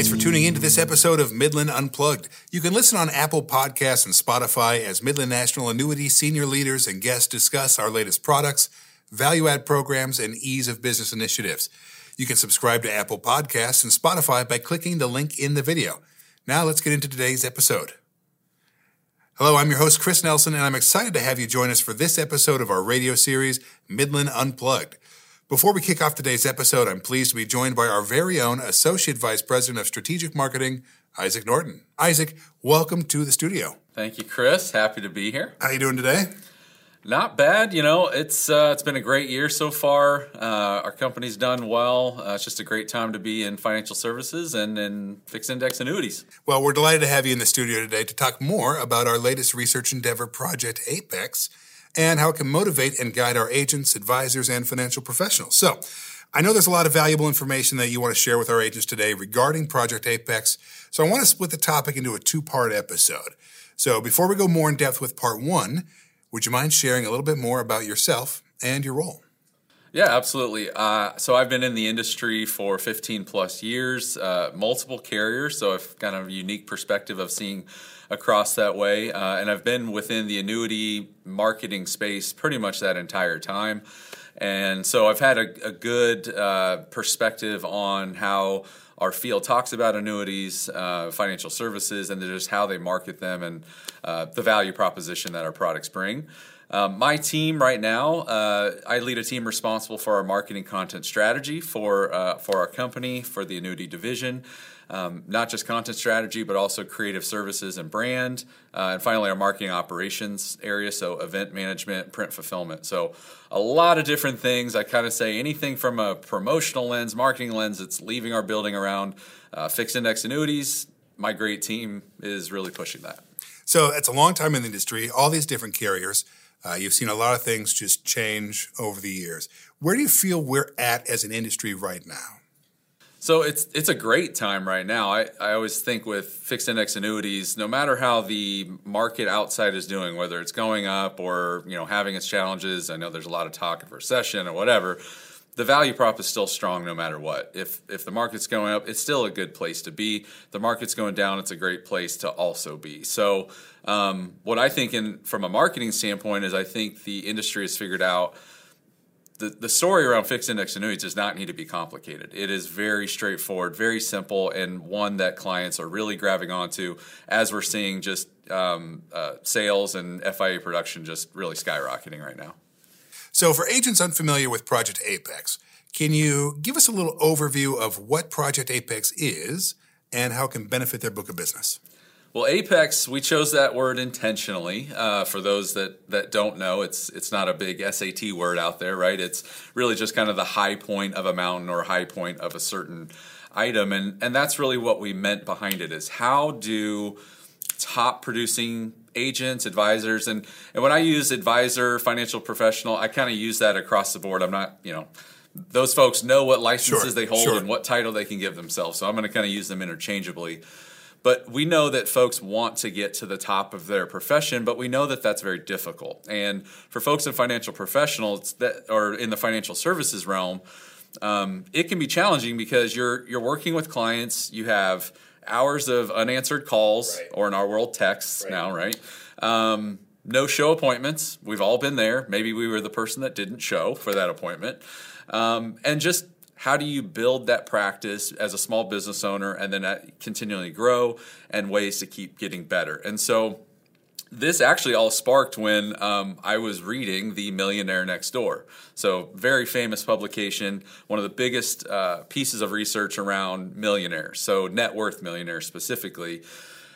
Thanks for tuning in to this episode of Midland Unplugged. You can listen on Apple Podcasts and Spotify as Midland National Annuity senior leaders and guests discuss our latest products, value add programs, and ease of business initiatives. You can subscribe to Apple Podcasts and Spotify by clicking the link in the video. Now let's get into today's episode. Hello, I'm your host, Chris Nelson, and I'm excited to have you join us for this episode of our radio series, Midland Unplugged. Before we kick off today's episode, I'm pleased to be joined by our very own Associate Vice President of Strategic Marketing, Isaac Norton. Isaac, welcome to the studio. Thank you, Chris. Happy to be here. How are you doing today? Not bad. You know, it's uh, it's been a great year so far. Uh, our company's done well. Uh, it's just a great time to be in financial services and in fixed index annuities. Well, we're delighted to have you in the studio today to talk more about our latest research endeavor, Project Apex and how it can motivate and guide our agents, advisors, and financial professionals. So, I know there's a lot of valuable information that you want to share with our agents today regarding Project Apex. So, I want to split the topic into a two part episode. So, before we go more in depth with part one, would you mind sharing a little bit more about yourself and your role? Yeah, absolutely. Uh, so I've been in the industry for 15 plus years, uh, multiple carriers, so I've kind of a unique perspective of seeing across that way. Uh, and I've been within the annuity marketing space pretty much that entire time. And so I've had a, a good uh, perspective on how our field talks about annuities, uh, financial services, and just how they market them and uh, the value proposition that our products bring. Um, my team right now, uh, I lead a team responsible for our marketing content strategy for uh, for our company for the annuity division um, not just content strategy, but also creative services and brand. Uh, and finally, our marketing operations area, so event management, print fulfillment. So, a lot of different things. I kind of say anything from a promotional lens, marketing lens It's leaving our building around uh, fixed index annuities. My great team is really pushing that. So, it's a long time in the industry, all these different carriers. Uh, you've seen a lot of things just change over the years. Where do you feel we're at as an industry right now? So it's it's a great time right now. I, I always think with fixed index annuities, no matter how the market outside is doing, whether it's going up or you know having its challenges, I know there's a lot of talk of recession or whatever. The value prop is still strong no matter what. If if the market's going up, it's still a good place to be. The market's going down, it's a great place to also be. So um, what I think in from a marketing standpoint is I think the industry has figured out the, the story around fixed index annuities does not need to be complicated. It is very straightforward, very simple, and one that clients are really grabbing onto as we're seeing just um, uh, sales and FIA production just really skyrocketing right now. So, for agents unfamiliar with Project Apex, can you give us a little overview of what Project Apex is and how it can benefit their book of business? Well, apex, we chose that word intentionally. Uh, for those that, that don't know, it's it's not a big SAT word out there, right? It's really just kind of the high point of a mountain or high point of a certain item, and and that's really what we meant behind it. Is how do top producing agents, advisors, and and when I use advisor, financial professional, I kind of use that across the board. I'm not, you know those folks know what licenses sure, they hold sure. and what title they can give themselves. So I'm going to kind of use them interchangeably. But we know that folks want to get to the top of their profession, but we know that that's very difficult. And for folks in financial professionals that are in the financial services realm, um, it can be challenging because you're you're working with clients. You have hours of unanswered calls, right. or in our world, texts right. now, right? Um, no show appointments. We've all been there. Maybe we were the person that didn't show for that appointment, um, and just how do you build that practice as a small business owner and then continually grow and ways to keep getting better and so this actually all sparked when um, I was reading The Millionaire Next Door. So, very famous publication, one of the biggest uh, pieces of research around millionaires, so net worth millionaires specifically.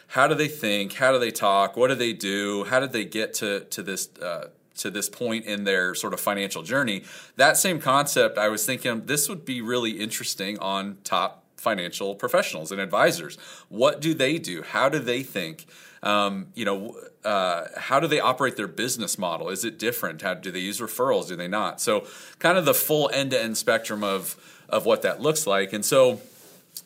How do they think? How do they talk? What do they do? How did they get to, to this uh, to this point in their sort of financial journey. That same concept, I was thinking this would be really interesting on top financial professionals and advisors. What do they do? How do they think? Um, you know, uh, how do they operate their business model? Is it different? How do they use referrals? Do they not? So, kind of the full end to end spectrum of of what that looks like. And so,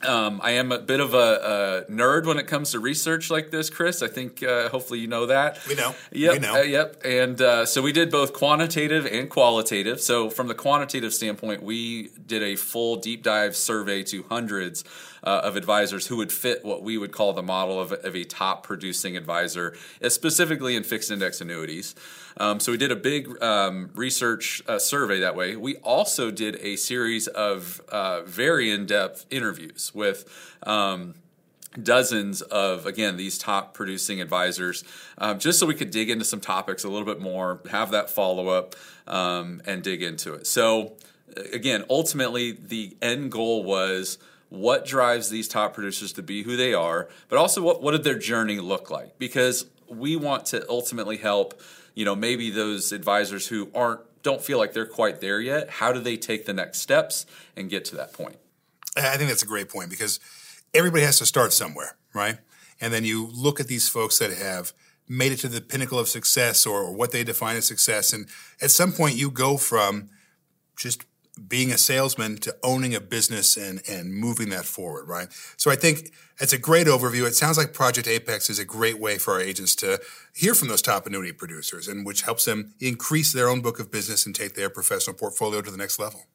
Um, I am a bit of a, a, nerd when it comes to research like this, Chris. I think uh, hopefully you know that. We know. Yep. We know. Uh, yep. And uh, so we did both quantitative and qualitative. So from the quantitative standpoint, we did a full deep dive survey to hundreds uh, of advisors who would fit what we would call the model of, of a top producing advisor, uh, specifically in fixed index annuities. Um, so we did a big um, research uh, survey that way. We also did a series of uh, very in depth interviews with. Um, dozens of again these top producing advisors um, just so we could dig into some topics a little bit more have that follow-up um, and dig into it so again ultimately the end goal was what drives these top producers to be who they are, but also what, what did their journey look like? Because we want to ultimately help, you know, maybe those advisors who aren't don't feel like they're quite there yet. How do they take the next steps and get to that point? I think that's a great point because everybody has to start somewhere, right? And then you look at these folks that have made it to the pinnacle of success or, or what they define as success. And at some point, you go from just being a salesman to owning a business and, and moving that forward, right? So I think it's a great overview. It sounds like Project Apex is a great way for our agents to hear from those top annuity producers and which helps them increase their own book of business and take their professional portfolio to the next level.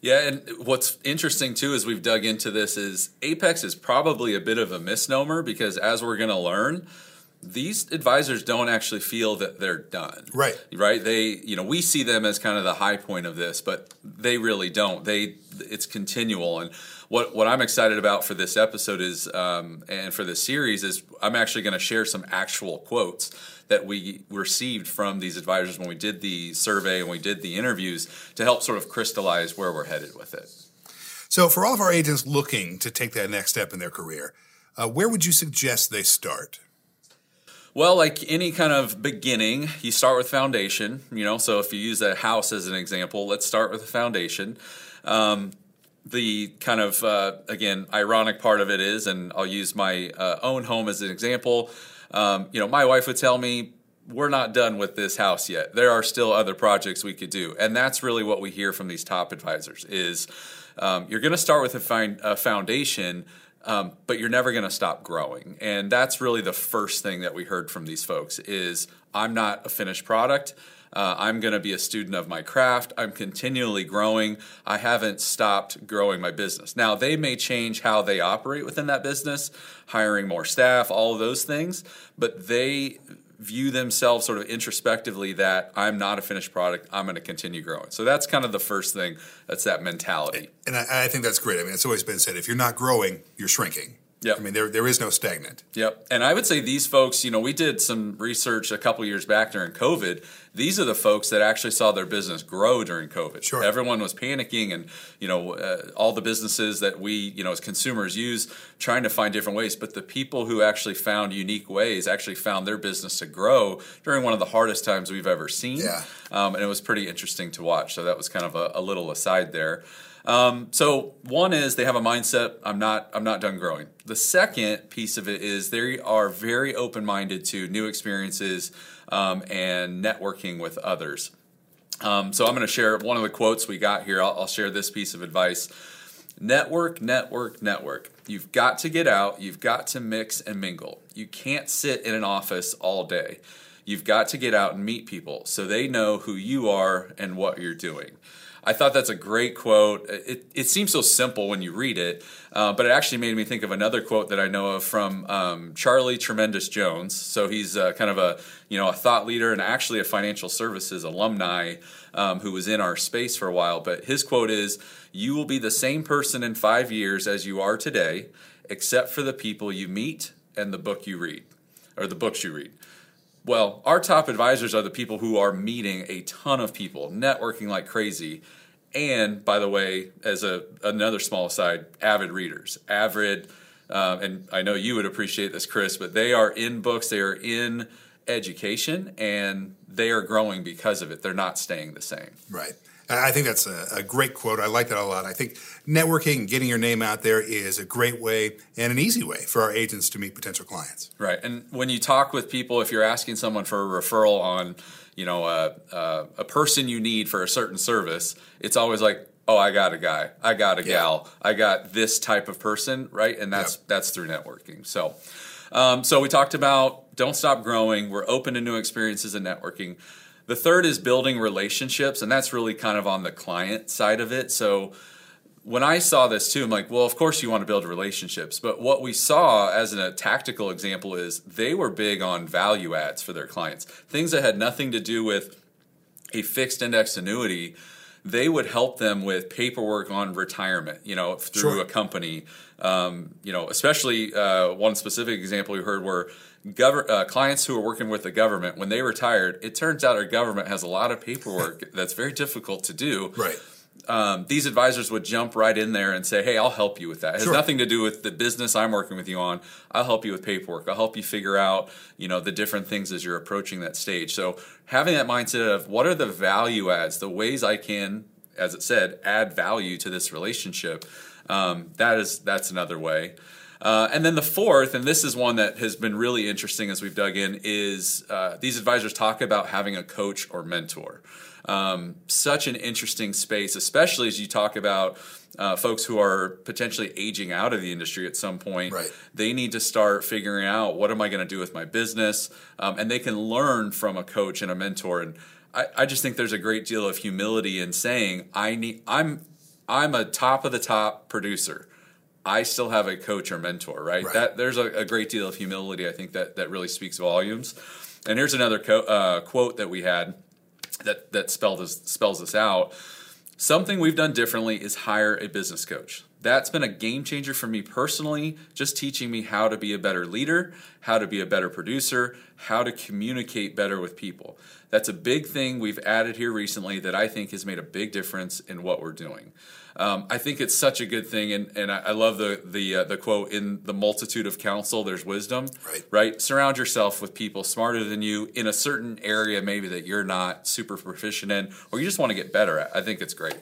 Yeah, and what's interesting too as we've dug into this is Apex is probably a bit of a misnomer because as we're going to learn, these advisors don't actually feel that they're done. Right. Right. They, you know, we see them as kind of the high point of this, but they really don't. They, it's continual. And what what I'm excited about for this episode is, um, and for this series is, I'm actually going to share some actual quotes that we received from these advisors when we did the survey and we did the interviews to help sort of crystallize where we're headed with it. So, for all of our agents looking to take that next step in their career, uh, where would you suggest they start? Well, like any kind of beginning, you start with foundation. You know, so if you use a house as an example, let's start with the foundation. Um, the kind of uh, again ironic part of it is, and I'll use my uh, own home as an example. Um, you know, my wife would tell me, "We're not done with this house yet. There are still other projects we could do," and that's really what we hear from these top advisors: is um, you're going to start with a, a foundation um, but you're never going to stop growing. And that's really the first thing that we heard from these folks is i'm not a finished product. Uh, i'm going to be a student of my craft. I'm continually growing. I haven't stopped growing my business. Now they may change how they operate within that business hiring more staff all of those things but they view themselves sort of introspectively that I'm not a finished product. I'm going to continue growing. So that's kind of the first thing. That's that mentality. And I, I think that's great. I mean, it's always been said: if you're not growing, you're shrinking. Yeah. I mean, there there is no stagnant. Yep. And I would say these folks, you know, we did some research a couple years back during COVID. These are the folks that actually saw their business grow during COVID. Sure. Everyone was panicking, and you know, uh, all the businesses that we, you know, as consumers use, trying to find different ways. But the people who actually found unique ways actually found their business to grow during one of the hardest times we've ever seen. Yeah. Um, and it was pretty interesting to watch. So that was kind of a, a little aside there. Um, so one is they have a mindset. I'm not. I'm not done growing. The second piece of it is they are very open minded to new experiences um, and networking with others. Um, so I'm going to share one of the quotes we got here. I'll, I'll share this piece of advice. Network, network, network. You've got to get out. You've got to mix and mingle. You can't sit in an office all day. You've got to get out and meet people so they know who you are and what you're doing. I thought that's a great quote. It, it seems so simple when you read it, uh, but it actually made me think of another quote that I know of from um, Charlie Tremendous Jones. So he's uh, kind of a you know a thought leader and actually a financial services alumni um, who was in our space for a while. But his quote is, "You will be the same person in five years as you are today, except for the people you meet and the book you read, or the books you read." Well, our top advisors are the people who are meeting a ton of people, networking like crazy. And by the way, as a another small aside, avid readers, avid, uh, and I know you would appreciate this, Chris, but they are in books, they are in education, and they are growing because of it. They're not staying the same. Right. I think that's a, a, great quote. I like that a lot. I think networking, getting your name out there is a great way and an easy way for our agents to meet potential clients. Right. And when you talk with people, if you're asking someone for a referral on, you know, a, a, a person you need for a certain service, it's always like, oh, I got a guy, I got a gal, I got this type of person, right? And that's Yep. that's through networking. So, um, so we talked about don't stop growing. We're open to new experiences and networking. The third is building relationships, and that's really kind of on the client side of it. So when I saw this too, I'm like, well, of course you want to build relationships. But what we saw as a tactical example is they were big on value adds for their clients, things that had nothing to do with a fixed index annuity. They would help them with paperwork on retirement, you know, through Sure. a company. Um, you know, especially uh, one specific example we heard where gover- uh, clients who are working with the government when they retired, it turns out our government has a lot of paperwork that's very difficult to do Right. um, these advisors would jump right in there and say, "Hey, I'll help you with that. It has Sure. nothing to do with the business I'm working with you on. I'll help you with paperwork. I'll help you figure out, you know, the different things as you're approaching that stage." So having that mindset of what are the value adds, the ways I can, as it said, add value to this relationship. Um, that is that's another way. Uh, and then the fourth, and this is one that has been really interesting as we've dug in, is uh, these advisors talk about having a coach or mentor. Um, such an interesting space, especially as you talk about uh, folks who are potentially aging out of the industry at some point. Right. They need to start figuring out what am I going to do with my business, um, and they can learn from a coach and a mentor. And I, I just think there's a great deal of humility in saying I need I'm I'm a top of the top producer. I still have a coach or mentor, right? Right. That there's a, a great deal of humility. I think that that really speaks volumes. And here's another co- uh, quote that we had that that spelled this, spells this out. Something we've done differently is hire a business coach. That's been a game changer for me personally, just teaching me how to be a better leader, how to be a better producer, how to communicate better with people. That's a big thing we've added here recently that I think has made a big difference in what we're doing. Um, I think it's such a good thing, and, and I, I love the the uh, the quote in the multitude of counsel, there's wisdom. Right. Right. Surround yourself with people smarter than you in a certain area, maybe that you're not super proficient in, or you just want to get better at. I think it's great.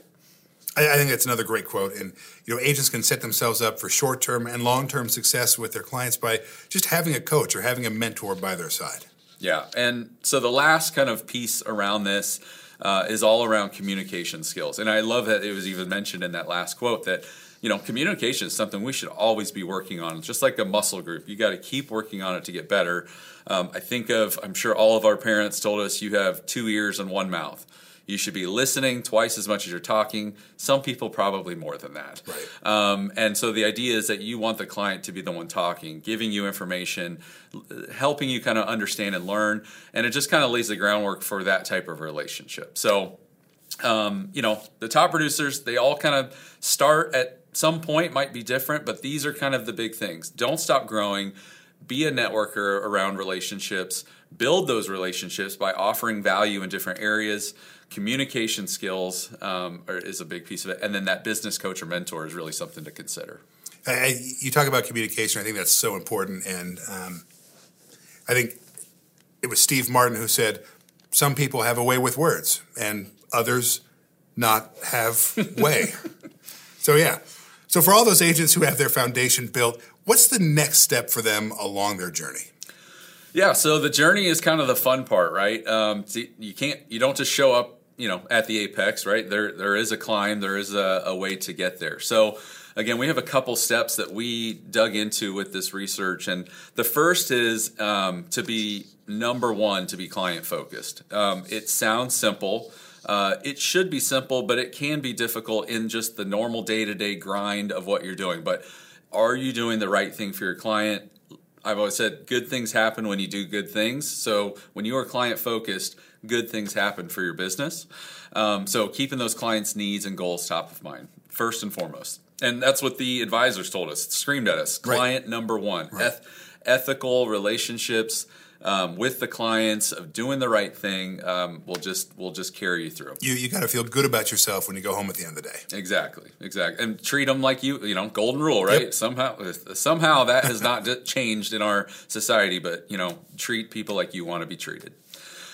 I, I think that's another great quote. And you know, agents can set themselves up for short-term and long-term success with their clients by just having a coach or having a mentor by their side. Yeah, and so the last kind of piece around this uh, is all around communication skills, and I love that it was even mentioned in that last quote that you know communication is something we should always be working on. It's just like a muscle group; you got to keep working on it to get better. Um, I think of I'm sure all of our parents told us you have two ears and one mouth. You should be listening twice as much as you're talking. Some people probably more than that. Right. Um, and so the idea is that you want the client to be the one talking, giving you information, helping you kind of understand and learn, and it just kind of lays the groundwork for that type of relationship. So, um, you know, the top producers, they all kind of start at some point, might be different, but these are kind of the big things. Don't stop growing. Be a networker around relationships. Build those relationships by offering value in different areas. Communication skills um, are, is a big piece of it, and then that business coach or mentor is really something to consider. I, you talk about communication. I think that's so important, and um, I think it was Steve Martin who said, "Some people have a way with words, and others not have way." so yeah. So for all those agents who have their foundation built, what's the next step for them along their journey? Yeah, so the journey is kind of the fun part, right? Um, you can't, you don't just show up, you know, at the apex, right? There, there is a climb, there is a, a way to get there. So, again, we have a couple steps that we dug into with this research, and the first is um, to be number one, to be client focused. Um, it sounds simple. Uh, it should be simple, but it can be difficult in just the normal day to day grind of what you're doing. But are you doing the right thing for your client? I've always said good things happen when you do good things. So when you are client focused, good things happen for your business. Um, so keeping those clients' needs and goals top of mind, first and foremost. And that's what the advisors told us, screamed at us. Right. Client number one, Eth- ethical relationships um, with the clients of doing the right thing um, will just will just carry you through. You you got to feel good about yourself when you go home at the end of the day. Exactly, exactly, and treat them like you, you know, golden rule, right? Yep. Somehow, somehow that has not changed in our society, but you know, treat people like you want to be treated.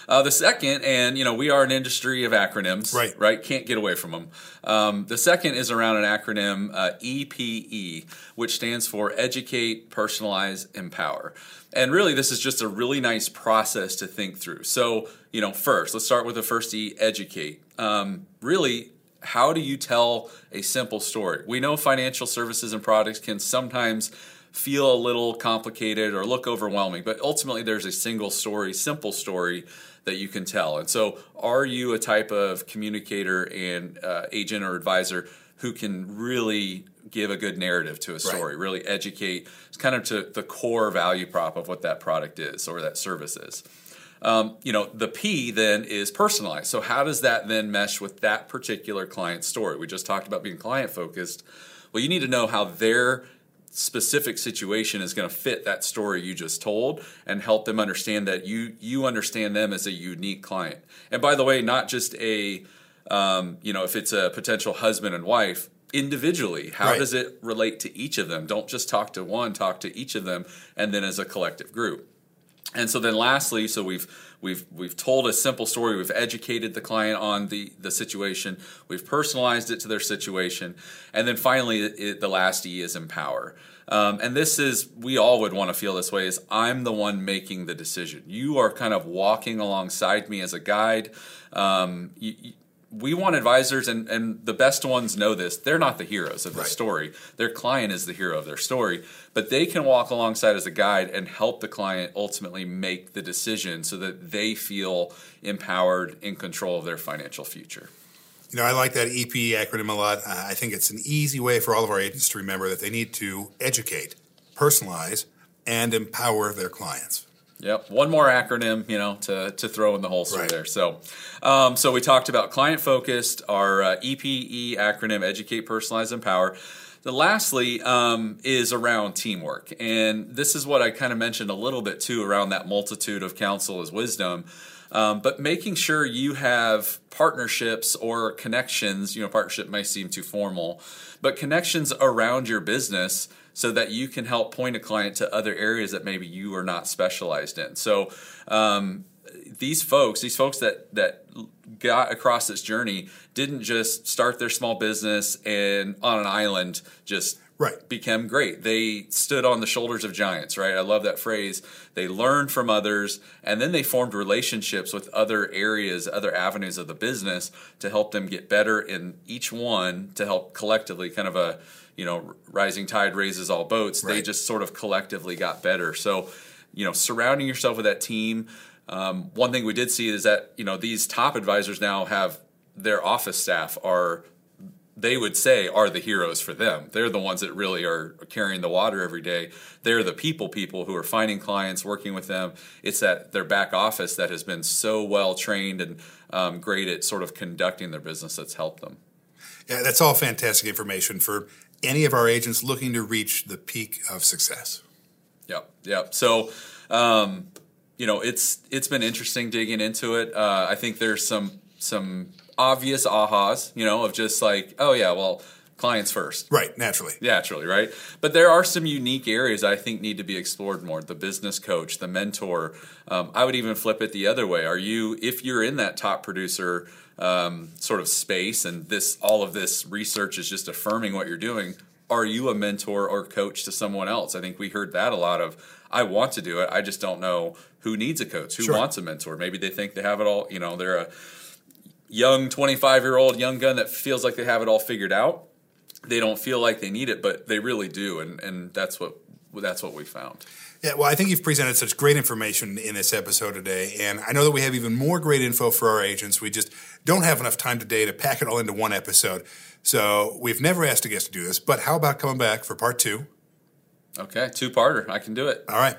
Uh, the second, and you know, we are an industry of acronyms, Right. Right, can't get away from them. Um, the second is around an acronym uh, EPE, which stands for Educate, Personalize, Empower. And really, this is just a really nice process to think through. So, you know, first, let's start with the first E, educate. Um, really, how do you tell a simple story? We know financial services and products can sometimes feel a little complicated or look overwhelming, but ultimately there's a single story, simple story that you can tell. And so, are you a type of communicator and uh, agent or advisor who can really give a good narrative to a story, right. really educate, it's kind of to the core value prop of what that product is or that service is? Um, you know, the P then is personalized. So, how does that then mesh with that particular client story? We just talked about being client focused. Well, you need to know how their specific situation is going to fit that story you just told and help them understand that you you understand them as a unique client. And by the way, not just a um, you know if it's a potential husband and wife individually how right. does it relate to each of them don't just talk to one talk to each of them and then as a collective group and so then lastly, so we've we've we've told a simple story, we've educated the client on the the situation, we've personalized it to their situation, and then finally it, the last E is empower. Um, and this is we all would want to feel this way is I'm the one making the decision. You are kind of walking alongside me as a guide. Um, you, we want advisors, and, and the best ones know this. They're not the heroes of the right. story. Their client is the hero of their story, but they can walk alongside as a guide and help the client ultimately make the decision so that they feel empowered in control of their financial future. You know, I like that EP acronym a lot. Uh, I think it's an easy way for all of our agents to remember that they need to educate, personalize, and empower their clients. Yep, one more acronym, you know, to, to throw in the holster right. there. So, um, so we talked about client focused, our uh, EPE acronym: Educate, Personalize, Empower. The lastly um, is around teamwork, and this is what I kind of mentioned a little bit too around that multitude of counsel is wisdom. Um, but making sure you have partnerships or connections, you know, partnership may seem too formal, but connections around your business so that you can help point a client to other areas that maybe you are not specialized in. So um, these folks, these folks that that got across this journey, didn't just start their small business and on an island just right. became great. They stood on the shoulders of giants, right? I love that phrase. They learned from others and then they formed relationships with other areas, other avenues of the business to help them get better in each one to help collectively kind of a you know, rising tide raises all boats. Right. They just sort of collectively got better. So, you know, surrounding yourself with that team. Um, one thing we did see is that you know these top advisors now have their office staff are they would say are the heroes for them. They're the ones that really are carrying the water every day. They're the people people who are finding clients, working with them. It's that their back office that has been so well trained and um, great at sort of conducting their business that's helped them. Yeah, that's all fantastic information for any of our agents looking to reach the peak of success. Yep, yep. So, um, you know, it's it's been interesting digging into it. Uh, I think there's some some obvious ahas, you know, of just like, oh yeah, well, clients first. Right, naturally. Naturally, right? But there are some unique areas I think need to be explored more. The business coach, the mentor. Um, I would even flip it the other way. Are you, if you're in that top producer um, sort of space, and this all of this research is just affirming what you're doing. Are you a mentor or coach to someone else? I think we heard that a lot of. I want to do it. I just don't know who needs a coach, who sure. wants a mentor. Maybe they think they have it all. You know, they're a young 25 year old young gun that feels like they have it all figured out. They don't feel like they need it, but they really do, and and that's what that's what we found. Yeah, well, I think you've presented such great information in this episode today, and I know that we have even more great info for our agents. We just don't have enough time today to pack it all into one episode. So we've never asked a guest to do this, but how about coming back for part two? Okay, two parter. I can do it. All right.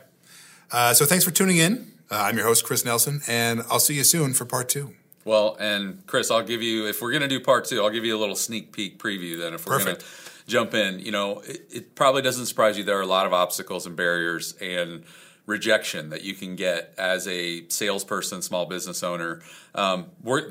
Uh, so thanks for tuning in. Uh, I'm your host, Chris Nelson, and I'll see you soon for part two. Well, and Chris, I'll give you, if we're going to do part two, I'll give you a little sneak peek preview then if we're going to jump in. You know, it, it, probably doesn't surprise you. There are a lot of obstacles and barriers and rejection that you can get as a salesperson, small business owner. Um,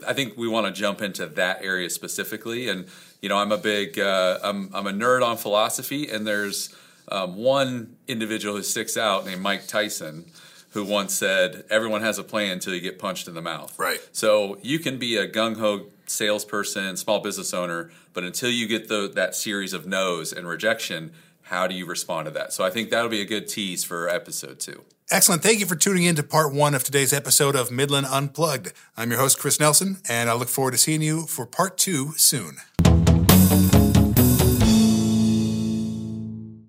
I think we want to jump into that area specifically. And you know, I'm a big, uh, I'm, I'm a nerd on philosophy, and there's um, one individual who sticks out named Mike Tyson who once said, "Everyone has a plan until you get punched in the mouth." Right. So you can be a gung ho salesperson, small business owner, but until you get the, that series of no's and rejection, how do you respond to that? So I think that'll be a good tease for episode two. Excellent. Thank you for tuning in to part one of today's episode of Midland Unplugged. I'm your host, Chris Nelson, and I look forward to seeing you for part two soon.